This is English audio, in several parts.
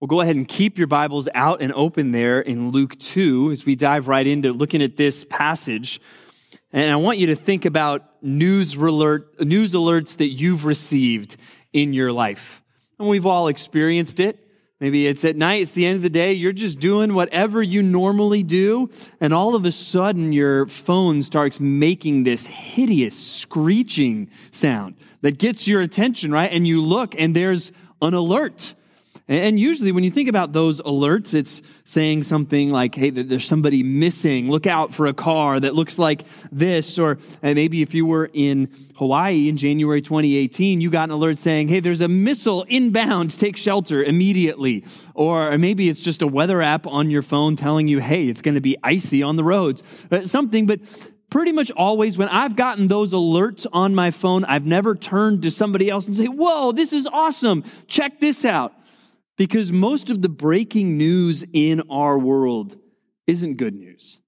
Well, go ahead and keep your Bibles out and open there in Luke 2 as we dive right into looking at this passage. And I want you to think about news, alert, news alerts that you've received in your life. And we've all experienced it. Maybe it's at night, it's the end of the day, you're just doing whatever you normally do, and all of a sudden your phone starts making this hideous screeching sound that gets your attention, right? And you look and there's an alert and usually, when you think about those alerts, it's saying something like, hey, there's somebody missing. Look out for a car that looks like this. Or maybe if you were in Hawaii in January 2018, you got an alert saying, hey, there's a missile inbound. Take shelter immediately. Or maybe it's just a weather app on your phone telling you, hey, it's going to be icy on the roads. Uh, something, but pretty much always when I've gotten those alerts on my phone, I've never turned to somebody else and say, Whoa, this is awesome. Check this out. Because most of the breaking news in our world isn't good news.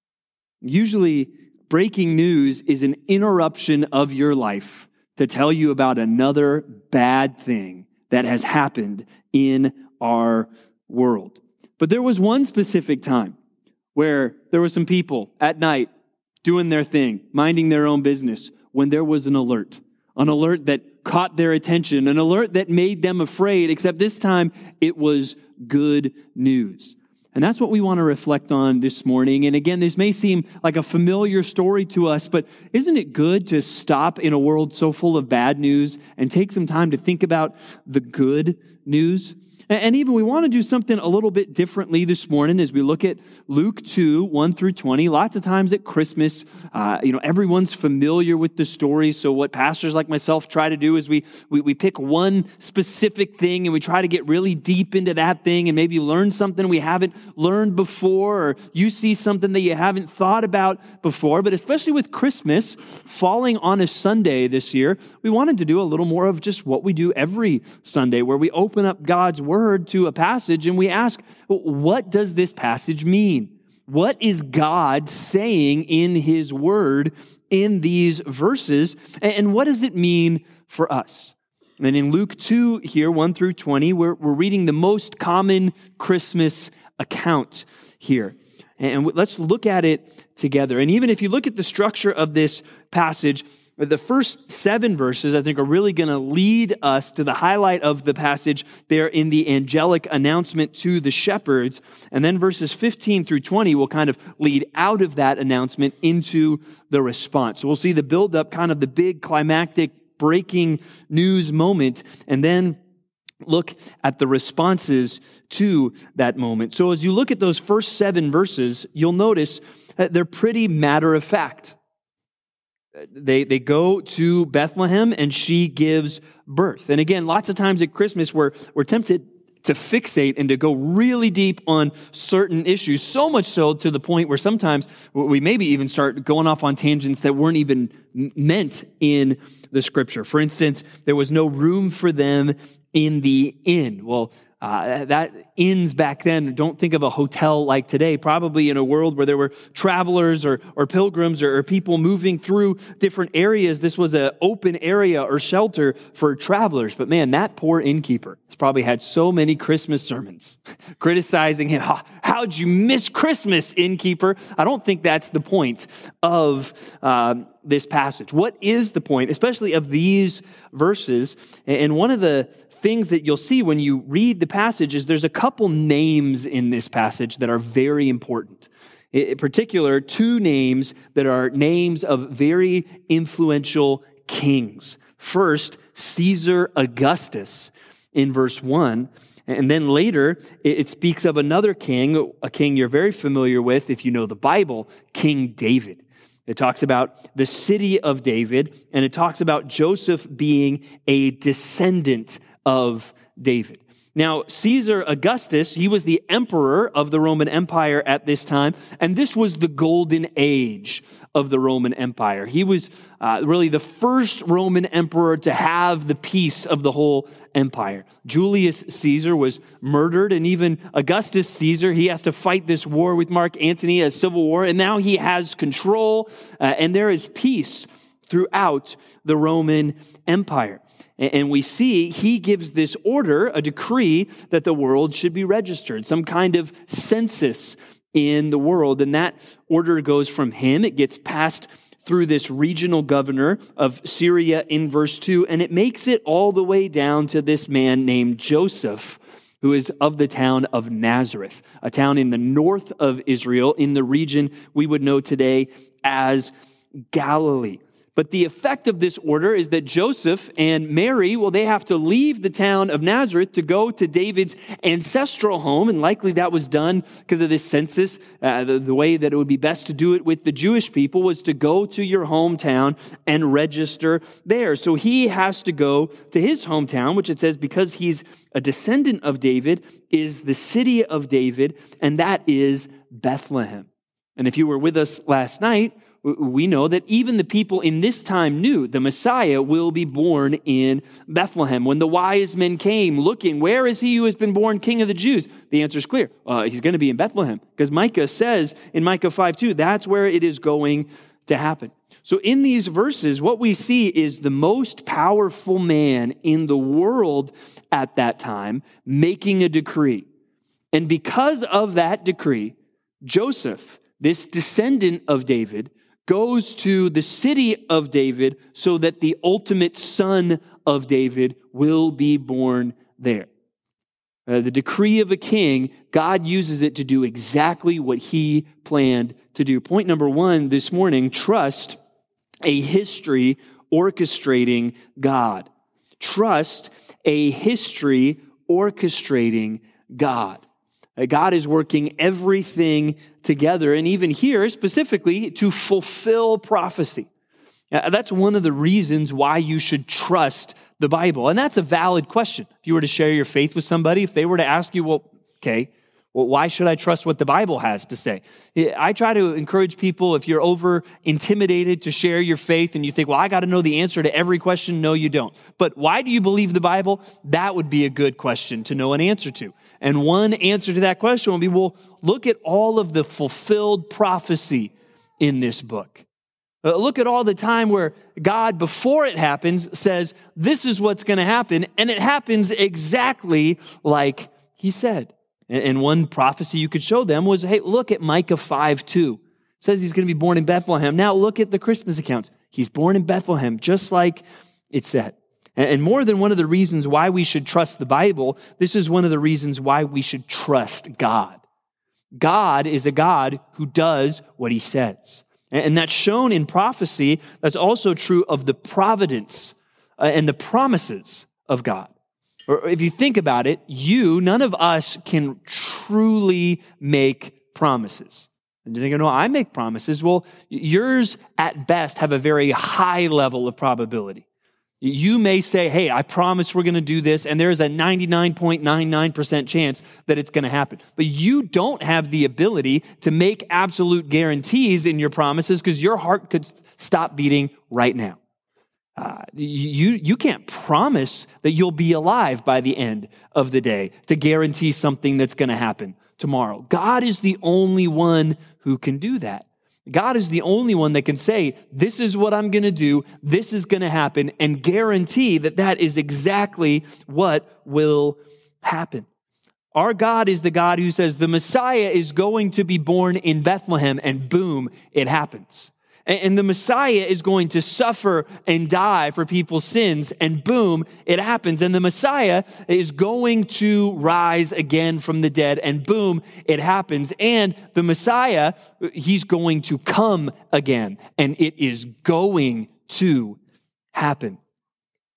Usually, breaking news is an interruption of your life to tell you about another bad thing that has happened in our world. But there was one specific time where there were some people at night doing their thing, minding their own business, when there was an alert, an alert that caught their attention, an alert that made them afraid, except this time it was good news. And that's what we want to reflect on this morning. And again, this may seem like a familiar story to us, but isn't it good to stop in a world so full of bad news and take some time to think about the good news? And even we want to do something a little bit differently this morning as we look at Luke 2, 1 through 20. Lots of times at Christmas, uh, you know, everyone's familiar with the story. So what pastors like myself try to do is we, we, we pick one specific thing and we try to get really deep into that thing and maybe learn something we haven't learned before or you see something that you haven't thought about before. But especially with Christmas falling on a Sunday this year, we wanted to do a little more of just what we do every Sunday where we open up God's Word word to a passage and we ask, what does this passage mean? What is God saying in his word in these verses? And what does it mean for us? And in Luke 2 here, 1 through 20, we're, we're reading the most common Christmas account here. And let's look at it together. And even if you look at the structure of this passage, the first seven verses, I think, are really going to lead us to the highlight of the passage there in the angelic announcement to the shepherds. And then verses 15 through 20 will kind of lead out of that announcement into the response. So we'll see the build up, kind of the big climactic breaking news moment. And then look at the responses to that moment. So as you look at those first seven verses, you'll notice that they're pretty matter of fact they, they go to Bethlehem and she gives birth. And again, lots of times at Christmas, we're, we're tempted to fixate and to go really deep on certain issues, so much so to the point where sometimes we maybe even start going off on tangents that weren't even meant in the scripture. For instance, there was no room for them in the inn. Well, uh, that inns back then, don't think of a hotel like today, probably in a world where there were travelers or, or pilgrims or, or people moving through different areas. This was an open area or shelter for travelers. But man, that poor innkeeper has probably had so many Christmas sermons criticizing him. How, how'd you miss Christmas, innkeeper? I don't think that's the point of um, this passage. What is the point, especially of these verses? And one of the things that you'll see when you read the passage is there's a couple names in this passage that are very important. In particular, two names that are names of very influential kings. First, Caesar Augustus in verse 1. And then later, it speaks of another king, a king you're very familiar with if you know the Bible, King David. It talks about the city of David, and it talks about Joseph being a descendant of David. Now, Caesar Augustus, he was the emperor of the Roman Empire at this time, and this was the golden age of the Roman Empire. He was uh, really the first Roman emperor to have the peace of the whole empire. Julius Caesar was murdered, and even Augustus Caesar, he has to fight this war with Mark Antony, a civil war, and now he has control, uh, and there is peace throughout the Roman Empire. And we see he gives this order, a decree that the world should be registered, some kind of census in the world. And that order goes from him, it gets passed through this regional governor of Syria in verse 2, and it makes it all the way down to this man named Joseph, who is of the town of Nazareth, a town in the north of Israel, in the region we would know today as Galilee. But the effect of this order is that Joseph and Mary, well, they have to leave the town of Nazareth to go to David's ancestral home. And likely that was done because of this census. Uh, the, the way that it would be best to do it with the Jewish people was to go to your hometown and register there. So he has to go to his hometown, which it says because he's a descendant of David, is the city of David, and that is Bethlehem. And if you were with us last night, we know that even the people in this time knew the Messiah will be born in Bethlehem. When the wise men came looking, where is he who has been born king of the Jews? The answer is clear. Uh, he's going to be in Bethlehem because Micah says in Micah 5 2, that's where it is going to happen. So in these verses, what we see is the most powerful man in the world at that time making a decree. And because of that decree, Joseph, this descendant of David, goes to the city of David so that the ultimate son of David will be born there. Uh, the decree of a king, God uses it to do exactly what he planned to do. Point number one this morning trust a history orchestrating God. Trust a history orchestrating God. Uh, God is working everything together, and even here specifically to fulfill prophecy. Uh, that's one of the reasons why you should trust the Bible. And that's a valid question. If you were to share your faith with somebody, if they were to ask you, well, okay, well, why should I trust what the Bible has to say? I try to encourage people if you're over intimidated to share your faith and you think, well, I got to know the answer to every question. No, you don't. But why do you believe the Bible? That would be a good question to know an answer to. And one answer to that question will be, well, look at all of the fulfilled prophecy in this book. Uh, look at all the time where God, before it happens, says, this is what's going to happen. And it happens exactly like he said. And one prophecy you could show them was hey, look at Micah 5 2. It says he's going to be born in Bethlehem. Now look at the Christmas accounts. He's born in Bethlehem, just like it said. And more than one of the reasons why we should trust the Bible, this is one of the reasons why we should trust God. God is a God who does what he says. And that's shown in prophecy. That's also true of the providence uh, and the promises of God. Or if you think about it, you, none of us can truly make promises. And you think, no, I make promises. Well, yours at best have a very high level of probability. You may say, hey, I promise we're going to do this, and there's a 99.99% chance that it's going to happen. But you don't have the ability to make absolute guarantees in your promises because your heart could stop beating right now. Uh, you, you can't promise that you'll be alive by the end of the day to guarantee something that's going to happen tomorrow. God is the only one who can do that. God is the only one that can say, This is what I'm going to do, this is going to happen, and guarantee that that is exactly what will happen. Our God is the God who says the Messiah is going to be born in Bethlehem, and boom, it happens. And the Messiah is going to suffer and die for people's sins, and boom, it happens. And the Messiah is going to rise again from the dead, and boom, it happens. And the Messiah, he's going to come again, and it is going to happen.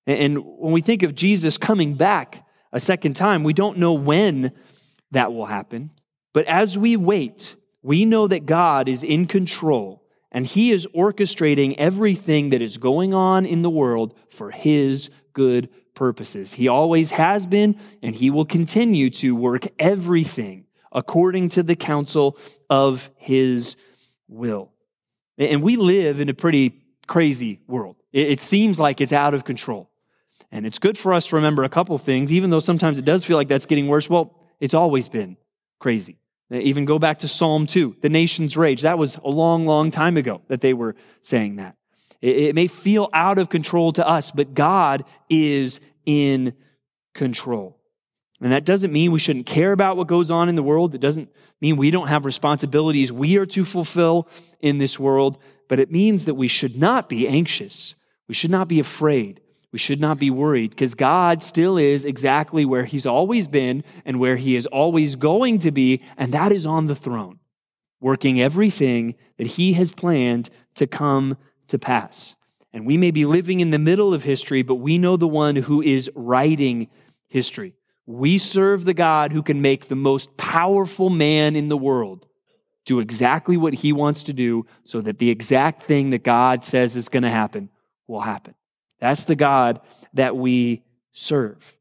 And when we think of Jesus coming back a second time, we don't know when that will happen. But as we wait, we know that God is in control and he is orchestrating everything that is going on in the world for his good purposes. He always has been, and he will continue to work everything according to the counsel of his will. And we live in a pretty crazy world. It seems like it's out of control. And it's good for us to remember a couple things, even though sometimes it does feel like that's getting worse. Well, it's always been crazy. Even go back to Psalm 2, the nation's rage. That was a long, long time ago that they were saying that. It, may feel out of control to us, but God is in control. And that doesn't mean we shouldn't care about what goes on in the world. It doesn't mean we don't have responsibilities we are to fulfill in this world, but it means that we should not be anxious. We should not be afraid. We should not be worried because God still is exactly where He's always been and where He is always going to be, and that is on the throne, working everything that He has planned to come to pass. And we may be living in the middle of history, but we know the one who is writing history. We serve the God who can make the most powerful man in the world do exactly what he wants to do so that the exact thing that God says is going to happen will happen. That's the God that we serve.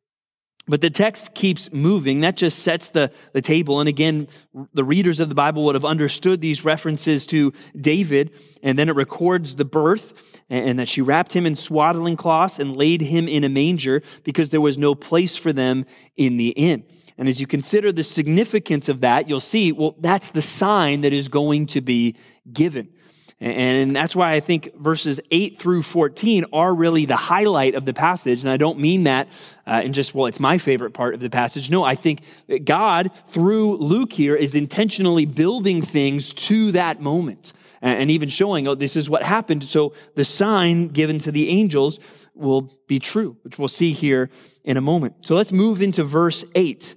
But the text keeps moving. That just sets the, the table. And again, the readers of the Bible would have understood these references to David. And then it records the birth and that she wrapped him in swaddling cloths and laid him in a manger because there was no place for them in the inn. And as you consider the significance of that, you'll see, well, that's the sign that is going to be given. And that's why I think verses 8 through 14 are really the highlight of the passage. And I don't mean that uh, in just, well, it's my favorite part of the passage. No, I think God, through Luke here, is intentionally building things to that moment and even showing, oh, this is what happened. So the sign given to the angels will be true, which we'll see here in a moment. So let's move into verse 8.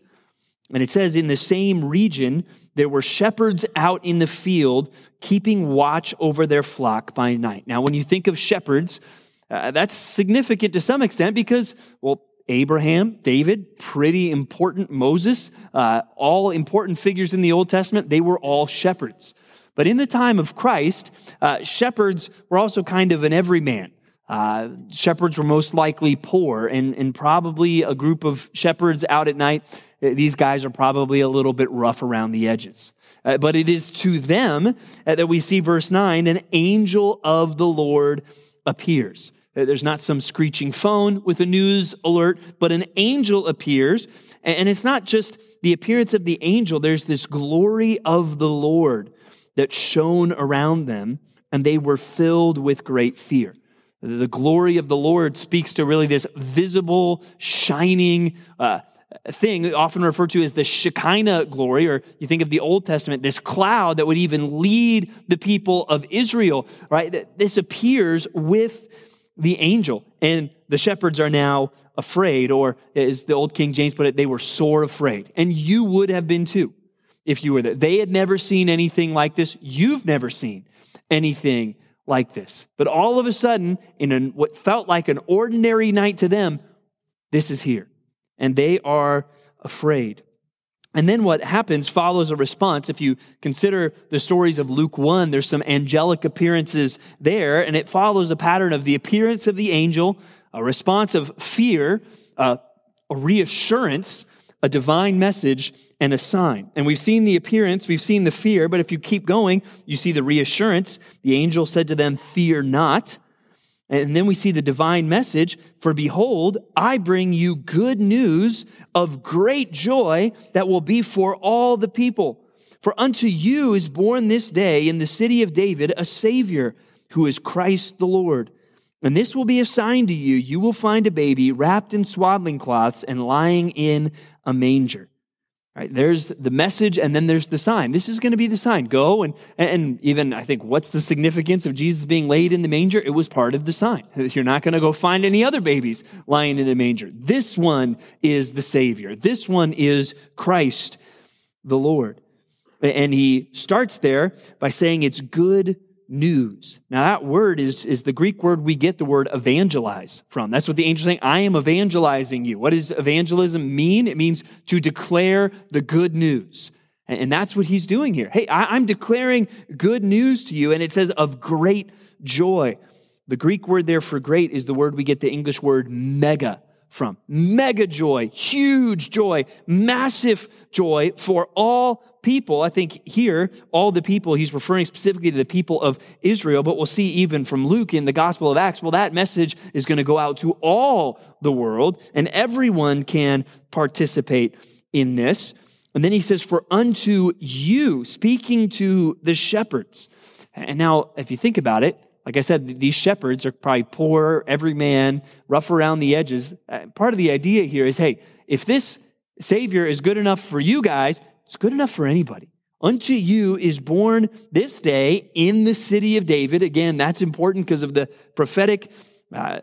And it says, In the same region, there were shepherds out in the field keeping watch over their flock by night. Now, when you think of shepherds, uh, that's significant to some extent because, well, Abraham, David, pretty important, Moses, uh, all important figures in the Old Testament, they were all shepherds. But in the time of Christ, uh, shepherds were also kind of an everyman. Uh, shepherds were most likely poor, and, and probably a group of shepherds out at night these guys are probably a little bit rough around the edges. Uh, but it is to them uh, that we see verse 9 an angel of the Lord appears. Uh, there's not some screeching phone with a news alert, but an angel appears. And it's not just the appearance of the angel, there's this glory of the Lord that shone around them, and they were filled with great fear. The glory of the Lord speaks to really this visible, shining, uh, thing, often referred to as the Shekinah glory, or you think of the Old Testament, this cloud that would even lead the people of Israel, right? This appears with the angel. And the shepherds are now afraid, or as the old King James put it, they were sore afraid. And you would have been too if you were there. They had never seen anything like this. You've never seen anything like this. But all of a sudden, in an, what felt like an ordinary night to them, this is here and they are afraid. And then what happens follows a response. If you consider the stories of Luke 1, there's some angelic appearances there, and it follows a pattern of the appearance of the angel, a response of fear, a reassurance, a divine message, and a sign. And we've seen the appearance, we've seen the fear, but if you keep going, you see the reassurance. The angel said to them, Fear not. And then we see the divine message For behold, I bring you good news of great joy that will be for all the people. For unto you is born this day in the city of David a Savior, who is Christ the Lord. And this will be a sign to you. You will find a baby wrapped in swaddling cloths and lying in a manger. Right, there's the message and then there's the sign. This is going to be the sign. Go and, and even I think what's the significance of Jesus being laid in the manger? It was part of the sign. You're not going to go find any other babies lying in a manger. This one is the Savior. This one is Christ the Lord. And he starts there by saying it's good news. Now, that word is, is the Greek word we get the word evangelize from. That's what the angel saying. I am evangelizing you. What does evangelism mean? It means to declare the good news. And, and that's what he's doing here. Hey, I, I'm declaring good news to you. And it says of great joy. The Greek word there for great is the word we get the English word mega from. Mega joy, huge joy, massive joy for all people, I think here, all the people, he's referring specifically to the people of Israel, but we'll see even from Luke in the Gospel of Acts, well, that message is going to go out to all the world, and everyone can participate in this. And then he says, For unto you, speaking to the shepherds. And now, if you think about it, Like I said, these shepherds are probably poor, every man, rough around the edges. Uh, part of the idea here is hey, if this Savior is good enough for you guys, it's good enough for anybody. Unto you is born this day in the city of David. Again, that's important because of the prophetic uh,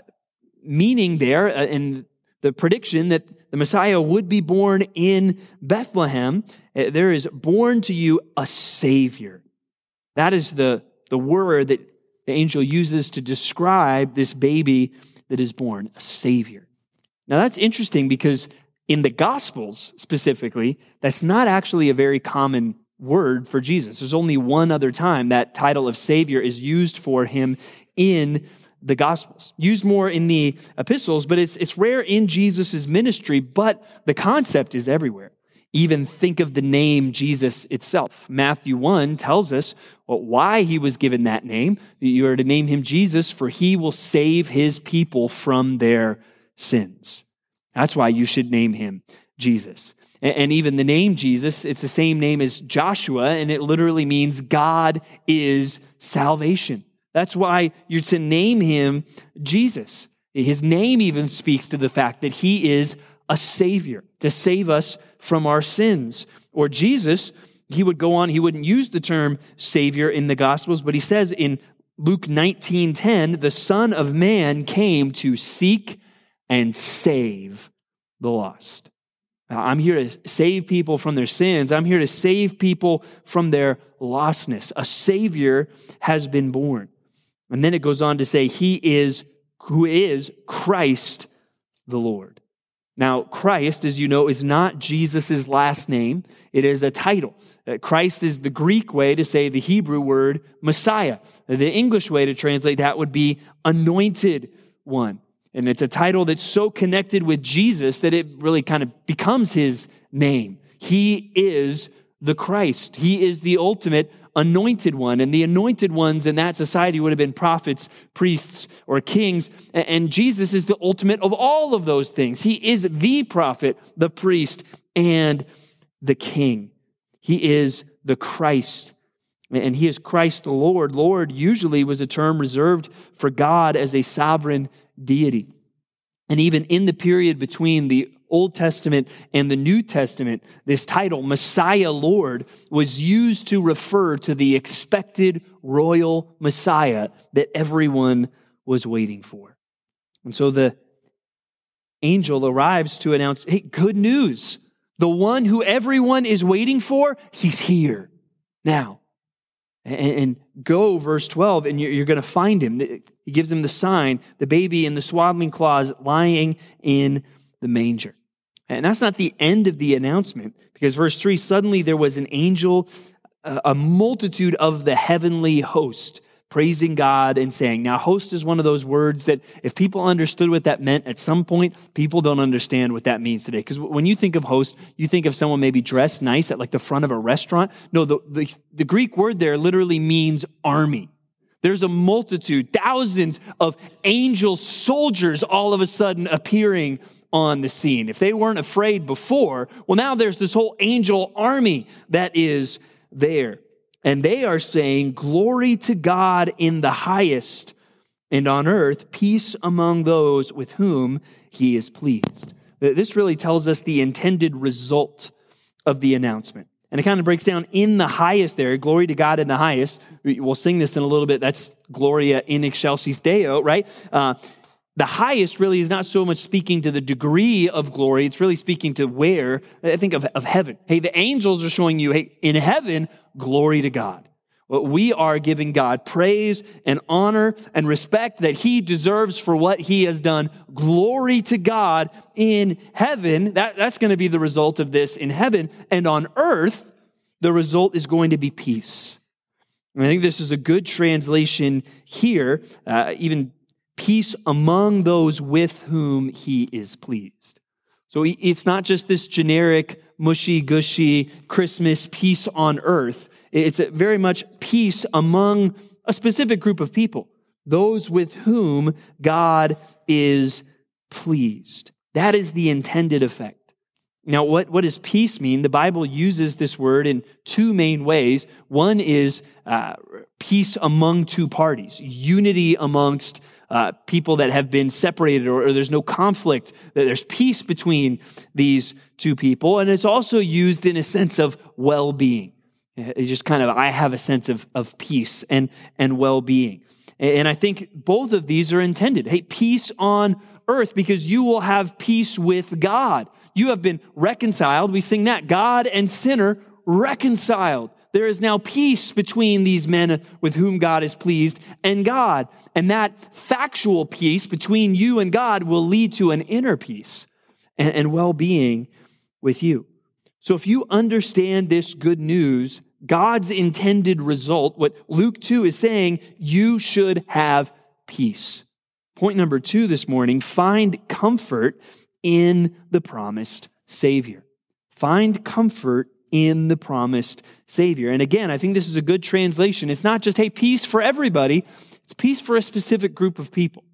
meaning there uh, and the prediction that the Messiah would be born in Bethlehem. Uh, there is born to you a Savior. That is the, the word that the angel uses to describe this baby that is born, a Savior. Now, that's interesting because in the Gospels specifically, that's not actually a very common word for Jesus. There's only one other time that title of Savior is used for him in the Gospels. Used more in the epistles, but it's, it's rare in Jesus' ministry, but the concept is everywhere. Even think of the name Jesus itself. Matthew 1 tells us well, why he was given that name. You are to name him Jesus, for he will save his people from their sins. That's why you should name him Jesus. And even the name Jesus, it's the same name as Joshua, and it literally means God is salvation. That's why you're to name him Jesus. His name even speaks to the fact that he is a savior to save us from our sins. Or Jesus, he would go on, he wouldn't use the term savior in the gospels, but he says in Luke 19:10, the son of man came to seek and save the lost. I'm here to save people from their sins. I'm here to save people from their lostness. A Savior has been born. And then it goes on to say, He is who is Christ the Lord. Now, Christ, as you know, is not Jesus' last name, it is a title. Uh, Christ is the Greek way to say the Hebrew word Messiah. The English way to translate that would be anointed one. And it's a title that's so connected with Jesus that it really kind of becomes his name. He is the Christ. He is the ultimate anointed one. And the anointed ones in that society would have been prophets, priests, or kings. And Jesus is the ultimate of all of those things. He is the prophet, the priest, and the king. He is the Christ. And he is Christ the Lord. Lord usually was a term reserved for God as a sovereign deity. And even in the period between the Old Testament and the New Testament, this title, Messiah Lord, was used to refer to the expected royal Messiah that everyone was waiting for. And so the angel arrives to announce hey, good news. The one who everyone is waiting for, he's here now and, go, verse 12, and you're, going to find him. He gives him the sign, the baby in the swaddling cloths lying in the manger. And that's not the end of the announcement, because verse 3 suddenly there was an angel, a multitude of the heavenly host praising God and saying. Now, host is one of those words that if people understood what that meant at some point, people don't understand what that means today. Because when you think of host, you think of someone maybe dressed nice at like the front of a restaurant. No, the, the, the Greek word there literally means army. There's a multitude, thousands of angel soldiers all of a sudden appearing on the scene. If they weren't afraid before, well, now there's this whole angel army that is there. And they are saying, Glory to God in the highest, and on earth, peace among those with whom he is pleased. This really tells us the intended result of the announcement. And it kind of breaks down in the highest there, glory to God in the highest. We'll sing this in a little bit. That's Gloria in excelsis Deo, right? Uh, the highest really is not so much speaking to the degree of glory, it's really speaking to where, I think of, of heaven. Hey, the angels are showing you, hey, in heaven, glory to God. We are giving God praise and honor and respect that He deserves for what He has done. Glory to God in heaven. That, that's going to be the result of this in heaven. And on earth, the result is going to be peace. And I think this is a good translation here. Uh, even peace among those with whom he is pleased. So it's not just this generic, mushy gushy Christmas peace on earth. It's very much peace among a specific group of people, those with whom God is pleased. That is the intended effect. Now, what, what does peace mean? The Bible uses this word in two main ways. One is uh, peace among two parties, unity amongst uh, people that have been separated or, or, there's no conflict, that there's peace between these two people. And it's also used in a sense of well being. It's just kind of, I have a sense of, of peace and, and well being. And I think both of these are intended. Hey, peace on earth because you will have peace with God. You have been reconciled. We sing that God and sinner reconciled. There is now peace between these men with whom God is pleased and God. And that factual peace between you and God will lead to an inner peace and, and well being with you. So if you understand this good news, God's intended result, what Luke 2 is saying, you should have peace. Point number two this morning find comfort in the promised Savior. Find comfort in the promised Savior. And again, I think this is a good translation. It's not just, hey, peace for everybody, it's peace for a specific group of people.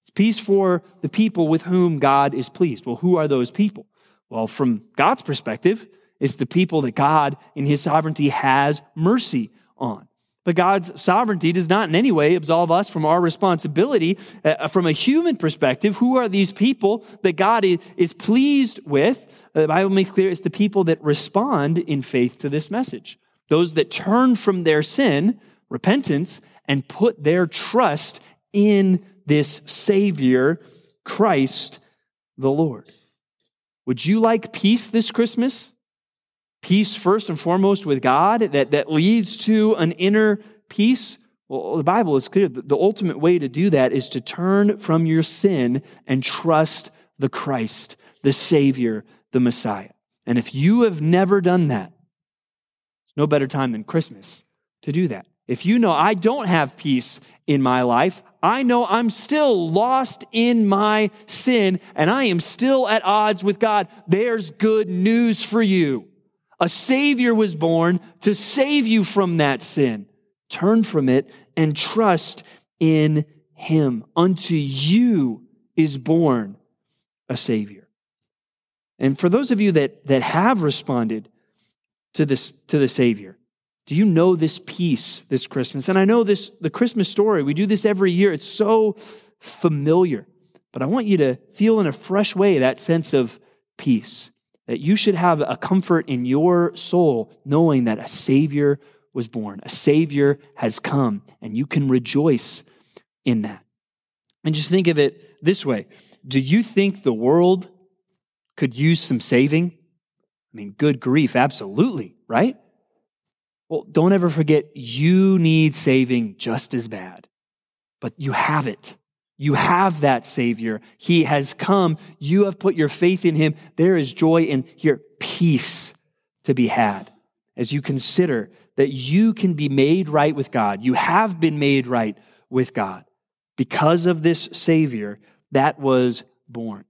It's peace for the people with whom God is pleased. Well, who are those people? Well, from God's perspective, it's the people that God, in His sovereignty, has mercy on. But God's sovereignty does not in any way absolve us from our responsibility. Uh, from a human perspective, who are these people that God is pleased with? Uh, the Bible makes clear it's the people that respond in faith to this message. Those that turn from their sin, repentance, and put their trust in this Savior, Christ the Lord. Would you like peace this Christmas? Peace first and foremost with God that, that leads to an inner peace? Well, the Bible is clear. The ultimate way to do that is to turn from your sin and trust the Christ, the Savior, the Messiah. And if you have never done that, there's no better time than Christmas to do that. If you know I don't have peace in my life, I know I'm still lost in my sin and I am still at odds with God, there's good news for you. A Savior was born to save you from that sin. Turn from it and trust in Him. Unto you is born a Savior. And for those of you that, that have responded to, this, to the Savior, do you know this peace this Christmas? And I know this, the Christmas story, we do this every year. It's so familiar. But I want you to feel in a fresh way that sense of peace that you should have a comfort in your soul knowing that a Savior was born, a Savior has come, and you can rejoice in that. And just think of it this way Do you think the world could use some saving? I mean, good grief, absolutely, right? Well, don't ever forget you need saving just as bad, but you have it. You have that Savior. He has come. You have put your faith in Him. There is joy and here, peace to be had as you consider that you can be made right with God. You have been made right with God because of this Savior that was born.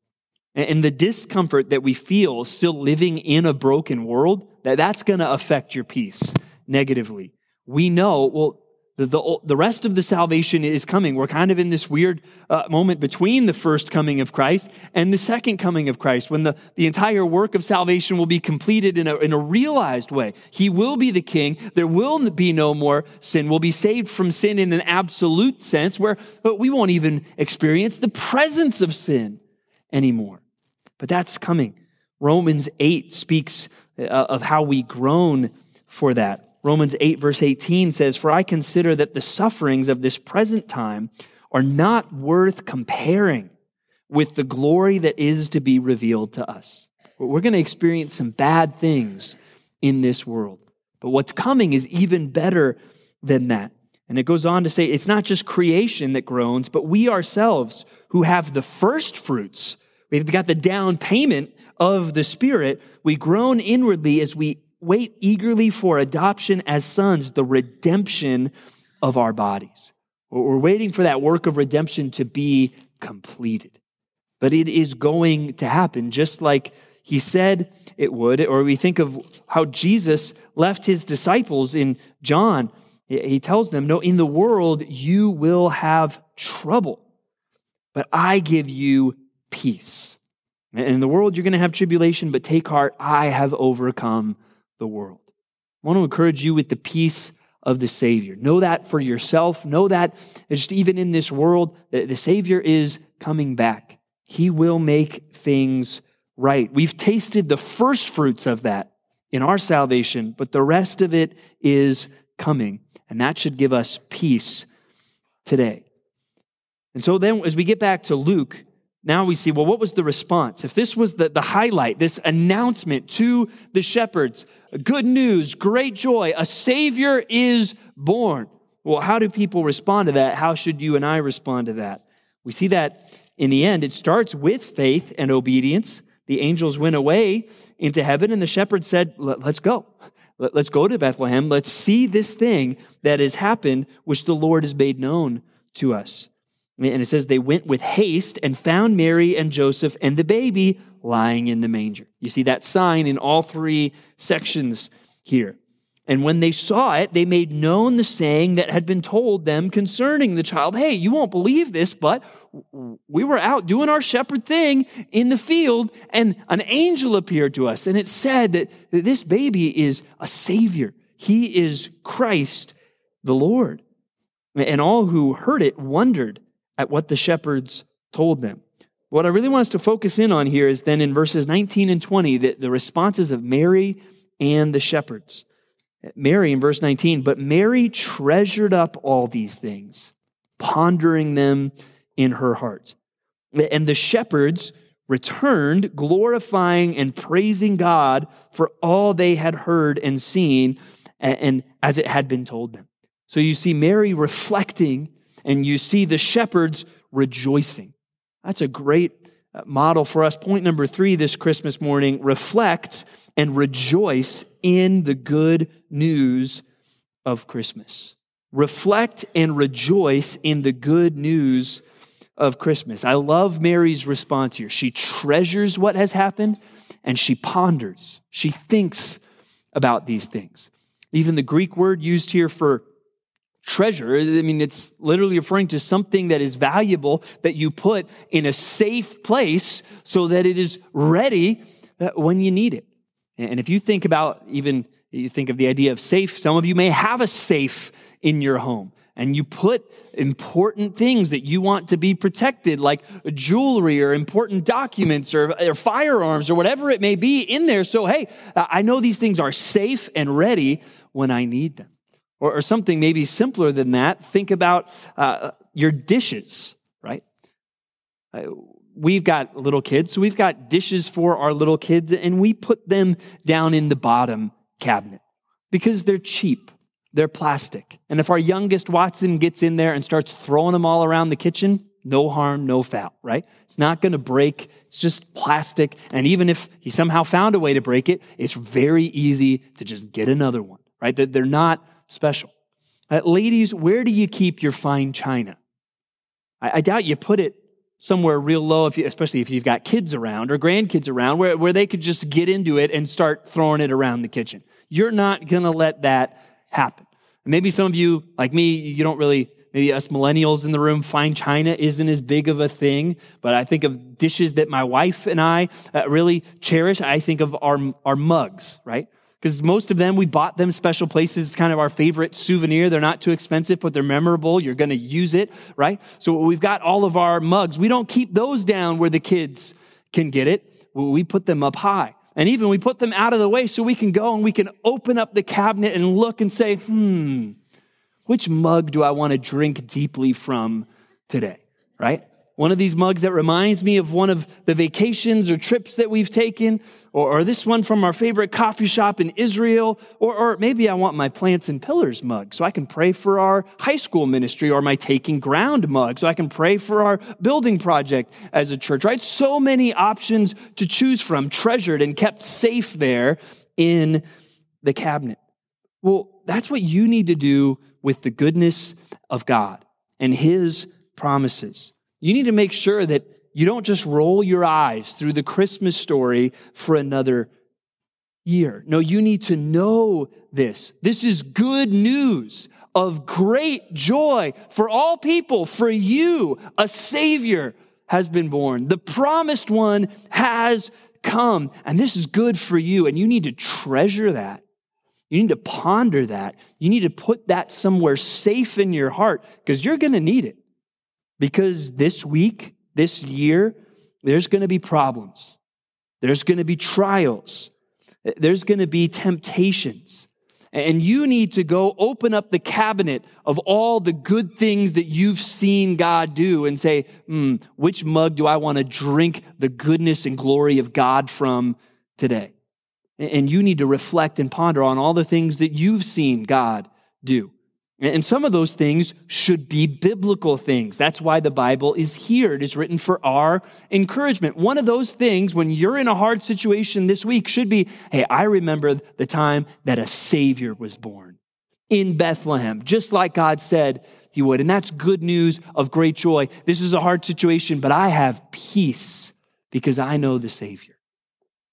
And the discomfort that we feel still living in a broken world, that that's going to affect your peace negatively. We know, well, the, the, the, rest of the salvation is coming. We're kind of in this weird uh, moment between the first coming of Christ and the second coming of Christ when the, the entire work of salvation will be completed in a, in a realized way. He will be the king. There will be no more sin. We'll be saved from sin in an absolute sense where but we won't even experience the presence of sin anymore. But that's coming. Romans 8 speaks uh, of how we groan for that. Romans 8, verse 18 says, For I consider that the sufferings of this present time are not worth comparing with the glory that is to be revealed to us. We're going to experience some bad things in this world. But what's coming is even better than that. And it goes on to say, it's not just creation that groans, but we ourselves who have the first fruits, we've got the down payment of the Spirit, we groan inwardly as we wait eagerly for adoption as sons, the redemption of our bodies. We're waiting for that work of redemption to be completed. But it is going to happen just like he said it would. Or we think of how Jesus left his disciples in John. He tells them, No, in the world you will have trouble, but I give you peace. In the world, you're going to have tribulation, but take heart, I have overcome the world. I want to encourage you with the peace of the Savior. Know that for yourself. Know that just even in this world, the Savior is coming back. He will make things right. We've tasted the first fruits of that in our salvation, but the rest of it is coming. And that should give us peace today. And so then, as we get back to Luke, now we see, well, what was the response? If this was the, the highlight, this announcement to the shepherds, good news, great joy, a Savior is born. Well, how do people respond to that? How should you and I respond to that? We see that in the end, it starts with faith and obedience. The angels went away into heaven, and the shepherds said, Let's go. Let's go to Bethlehem. Let's see this thing that has happened, which the Lord has made known to us. And it says they went with haste and found Mary and Joseph and the baby lying in the manger. You see that sign in all three sections here. And when they saw it, they made known the saying that had been told them concerning the child. Hey, you won't believe this, but we were out doing our shepherd thing in the field, and an angel appeared to us. And it said that this baby is a savior. He is Christ the Lord. And all who heard it wondered at what the shepherds told them. What I really want us to focus in on here is then in verses 19 and 20, the, the responses of Mary and the shepherds. Mary in verse 19, but Mary treasured up all these things, pondering them in her heart. And the shepherds returned, glorifying and praising God for all they had heard and seen, and as it had been told them. So you see Mary reflecting and you see the shepherds rejoicing. That's a great uh, model for us. Point number three this Christmas morning reflect and rejoice in the good news of Christmas. Reflect and rejoice in the good news of Christmas. I love Mary's response here. She treasures what has happened and she ponders, she thinks about these things. Even the Greek word used here for treasure. I mean, it's literally referring to something that is valuable that you put in a safe place so that it is ready uh, when you need it. And if you think about even, you think of the idea of safe, some of you may have a safe in your home. And you put important things that you want to be protected, like jewelry or important documents or, or firearms or whatever it may be, in there. So, hey, I know these things are safe and ready when I need them. Or, or something maybe simpler than that, think about uh, your dishes, right? Uh, we've got little kids, so we've got dishes for our little kids, and we put them down in the bottom cabinet because they're cheap. They're plastic. And if our youngest Watson gets in there and starts throwing them all around the kitchen, no harm, no foul, right? It's not going to break. It's just plastic. And even if he somehow found a way to break it, it's very easy to just get another one, right? They're not special. Uh, ladies, where do you keep your fine china? I, I doubt you put it somewhere real low, if you, especially if you've got kids around or grandkids around, where, where they could just get into it and start throwing it around the kitchen. You're not going to let that happen. Maybe some of you, like me, you don't really, maybe us millennials in the room, fine china isn't as big of a thing, but I think of dishes that my wife and I uh, really cherish. I think of our, our mugs, right? Because most of them we bought them special places. It's kind of our favorite souvenir. They're not too expensive but they're memorable. You're going to use it right? So we've got all of our mugs we don't keep those down where the kids can get it. We put them up high. And even we put them out of the way so we can go and we can open up the cabinet and look and say hmm which mug do i want to drink deeply from today? Right one of these mugs that reminds me of one of the vacations or trips that we've taken, or, or this one from our favorite coffee shop in Israel, or, or, maybe I want my plants and pillars mug so I can pray for our high school ministry, or my taking ground mug so I can pray for our building project as a church, right? So many options to choose from, treasured and kept safe there in the cabinet. Well, that's what you need to do with the goodness of God and His promises. You need to make sure that you don't just roll your eyes through the Christmas story for another year. No, you need to know this. This is good news of great joy for all people. For you, a Savior has been born. The promised one has come. And this is good for you. And you need to treasure that. You need to ponder that. You need to put that somewhere safe in your heart because you're going to need it. Because this week, this year, there's going to be problems. There's going to be trials. There's going to be temptations. And you need to go open up the cabinet of all the good things that you've seen God do and say, mm, which mug do I want to drink the goodness and glory of God from today? And you need to reflect and ponder on all the things that you've seen God do. And some of those things should be biblical things. That's why the Bible is here. It is written for our encouragement. One of those things, when you're in a hard situation this week, should be hey, I remember the time that a Savior was born in Bethlehem, just like God said he would. And that's good news of great joy. This is a hard situation, but I have peace because I know the Savior.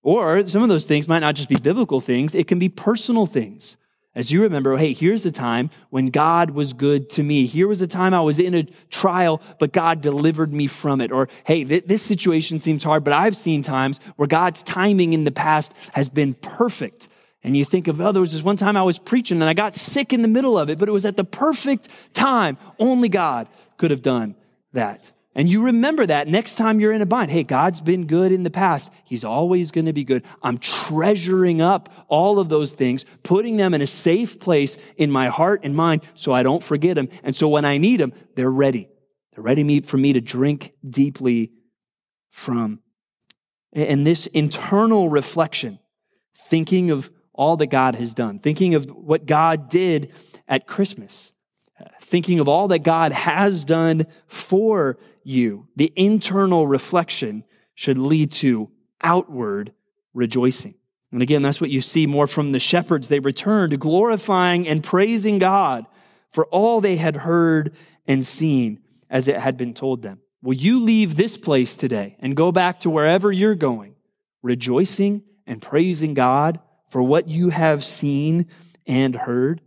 Or some of those things might not just be biblical things, it can be personal things. As you remember, hey, here's the time when God was good to me. Here was a time I was in a trial, but God delivered me from it. Or, hey, th- this situation seems hard, but I've seen times where God's timing in the past has been perfect. And you think of, oh, there was this one time I was preaching and I got sick in the middle of it, but it was at the perfect time. Only God could have done that. And you remember that next time you're in a bind. Hey, God's been good in the past. He's always going to be good. I'm treasuring up all of those things, putting them in a safe place in my heart and mind so I don't forget them. And so when I need them, they're ready. They're ready for me to drink deeply from. And this internal reflection, thinking of all that God has done, thinking of what God did at Christmas, thinking of all that God has done for you. The internal reflection should lead to outward rejoicing. And again, that's what you see more from the shepherds. They returned glorifying and praising God for all they had heard and seen as it had been told them. Will you leave this place today and go back to wherever you're going, rejoicing and praising God for what you have seen and heard?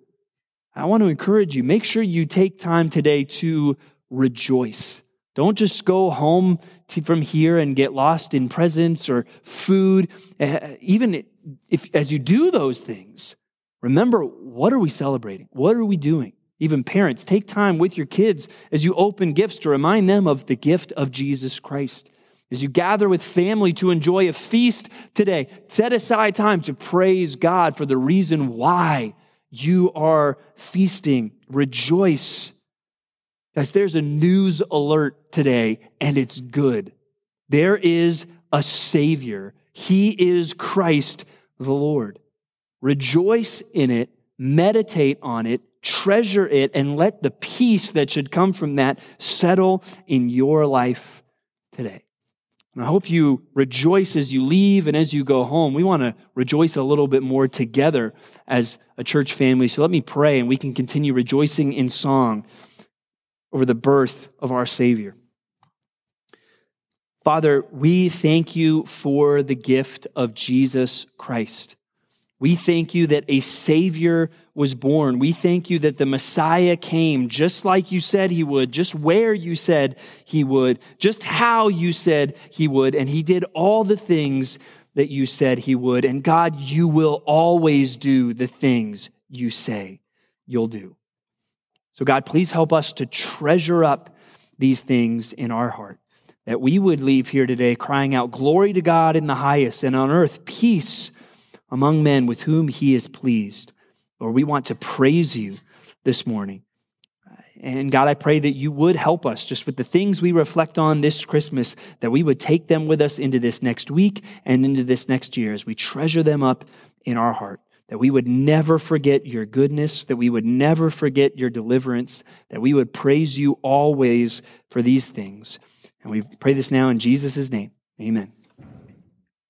I want to encourage you, make sure you take time today to rejoice. Don't just go home to, from here and get lost in presents or food. Eh, even if, as you do those things, remember what are we celebrating? What are we doing? Even parents, take time with your kids as you open gifts to remind them of the gift of Jesus Christ. As you gather with family to enjoy a feast today, set aside time to praise God for the reason why you are feasting. Rejoice Guys, there's a news alert today, and it's good. There is a Savior. He is Christ the Lord. Rejoice in it, meditate on it, treasure it, and let the peace that should come from that settle in your life today. And I hope you rejoice as you leave and as you go home. We want to rejoice a little bit more together as a church family. So let me pray and we can continue rejoicing in song over the birth of our Savior. Father, we thank you for the gift of Jesus Christ. We thank you that a Savior was born. We thank you that the Messiah came just like you said he would, just where you said he would, just how you said he would, and he did all the things that you said he would. And God, you will always do the things you say you'll do. So, God, please help us to treasure up these things in our heart, that we would leave here today crying out, Glory to God in the highest, and on earth, peace among men with whom he is pleased. Lord, we want to praise you this morning. And God, I pray that you would help us just with the things we reflect on this Christmas, that we would take them with us into this next week and into this next year as we treasure them up in our heart that we would never forget your goodness, that we would never forget your deliverance, that we would praise you always for these things. And we pray this now in Jesus' name. Amen.